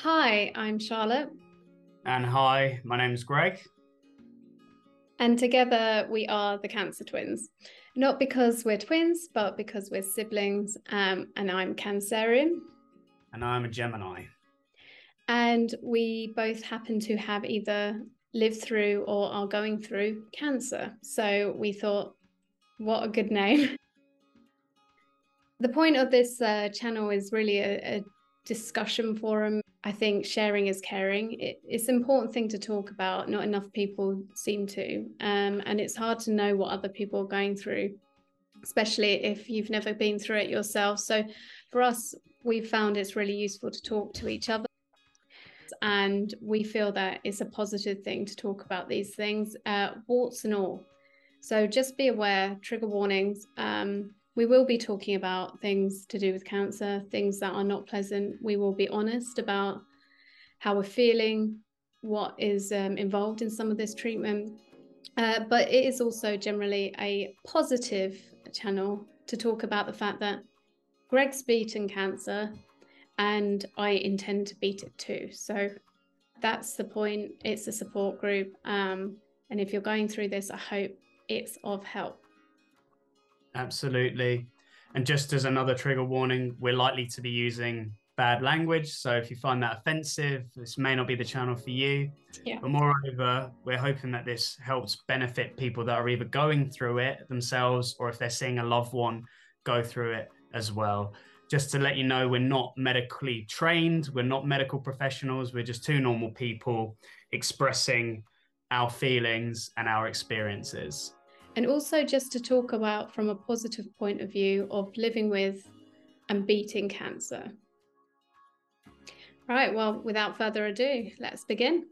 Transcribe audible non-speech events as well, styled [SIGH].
Hi, I'm Charlotte. And hi, my name is Greg. And together we are the Cancer Twins. Not because we're twins, but because we're siblings. Um, and I'm Cancerian. And I'm a Gemini. And we both happen to have either lived through or are going through cancer. So we thought, what a good name. [LAUGHS] the point of this uh, channel is really a, a discussion forum. I think sharing is caring. It, it's an important thing to talk about. Not enough people seem to. Um, and it's hard to know what other people are going through, especially if you've never been through it yourself. So for us, we've found it's really useful to talk to each other. And we feel that it's a positive thing to talk about these things, uh, warts and all. So just be aware, trigger warnings. Um, we will be talking about things to do with cancer, things that are not pleasant. We will be honest about how we're feeling, what is um, involved in some of this treatment. Uh, but it is also generally a positive channel to talk about the fact that Greg's beaten cancer and I intend to beat it too. So that's the point. It's a support group. Um, and if you're going through this, I hope it's of help. Absolutely. And just as another trigger warning, we're likely to be using bad language. So if you find that offensive, this may not be the channel for you. Yeah. But moreover, we're hoping that this helps benefit people that are either going through it themselves or if they're seeing a loved one go through it as well. Just to let you know, we're not medically trained, we're not medical professionals, we're just two normal people expressing our feelings and our experiences and also just to talk about from a positive point of view of living with and beating cancer. Right, well, without further ado, let's begin.